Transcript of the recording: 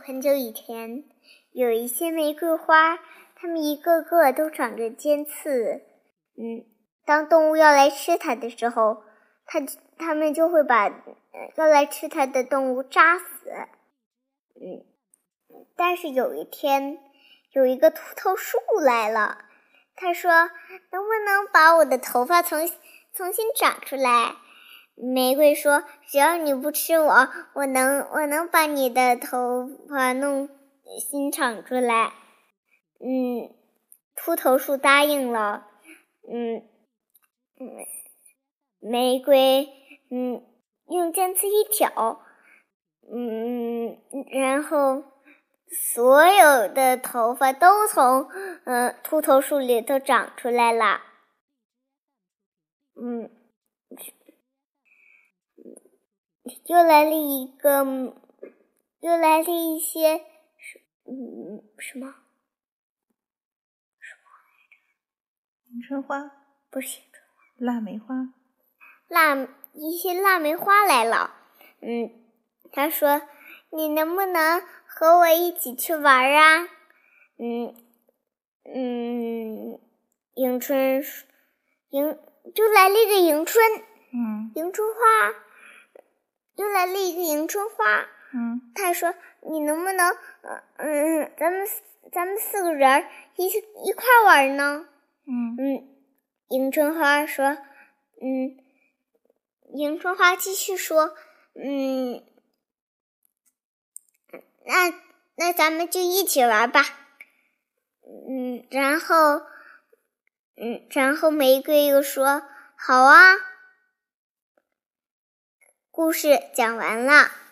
很久以前，有一些玫瑰花，它们一个个都长着尖刺。嗯，当动物要来吃它的时候，它它们就会把要来吃它的动物扎死。嗯，但是有一天，有一个秃头树来了，他说：“能不能把我的头发重重新长出来？”玫瑰说：“只要你不吃我，我能我能把你的头发弄新长出来。”嗯，秃头树答应了。嗯嗯，玫瑰嗯用尖刺一挑，嗯，然后所有的头发都从嗯秃头树里头长出来了。嗯。又来了一个，又来了一些，嗯，什么？什么来着？迎春花？不是迎春花，腊梅花。腊一些腊梅花来了。嗯，他说：“你能不能和我一起去玩啊？”嗯嗯，迎春，迎就来了一个迎春。嗯，迎春花。又来了一个迎春花，嗯，他说：“你能不能，嗯嗯，咱们咱们四个人一一块玩呢？”嗯嗯，迎春花说：“嗯，迎春花继续说，嗯，那那咱们就一起玩吧。”嗯，然后，嗯，然后玫瑰又说：“好啊。”故事讲完了。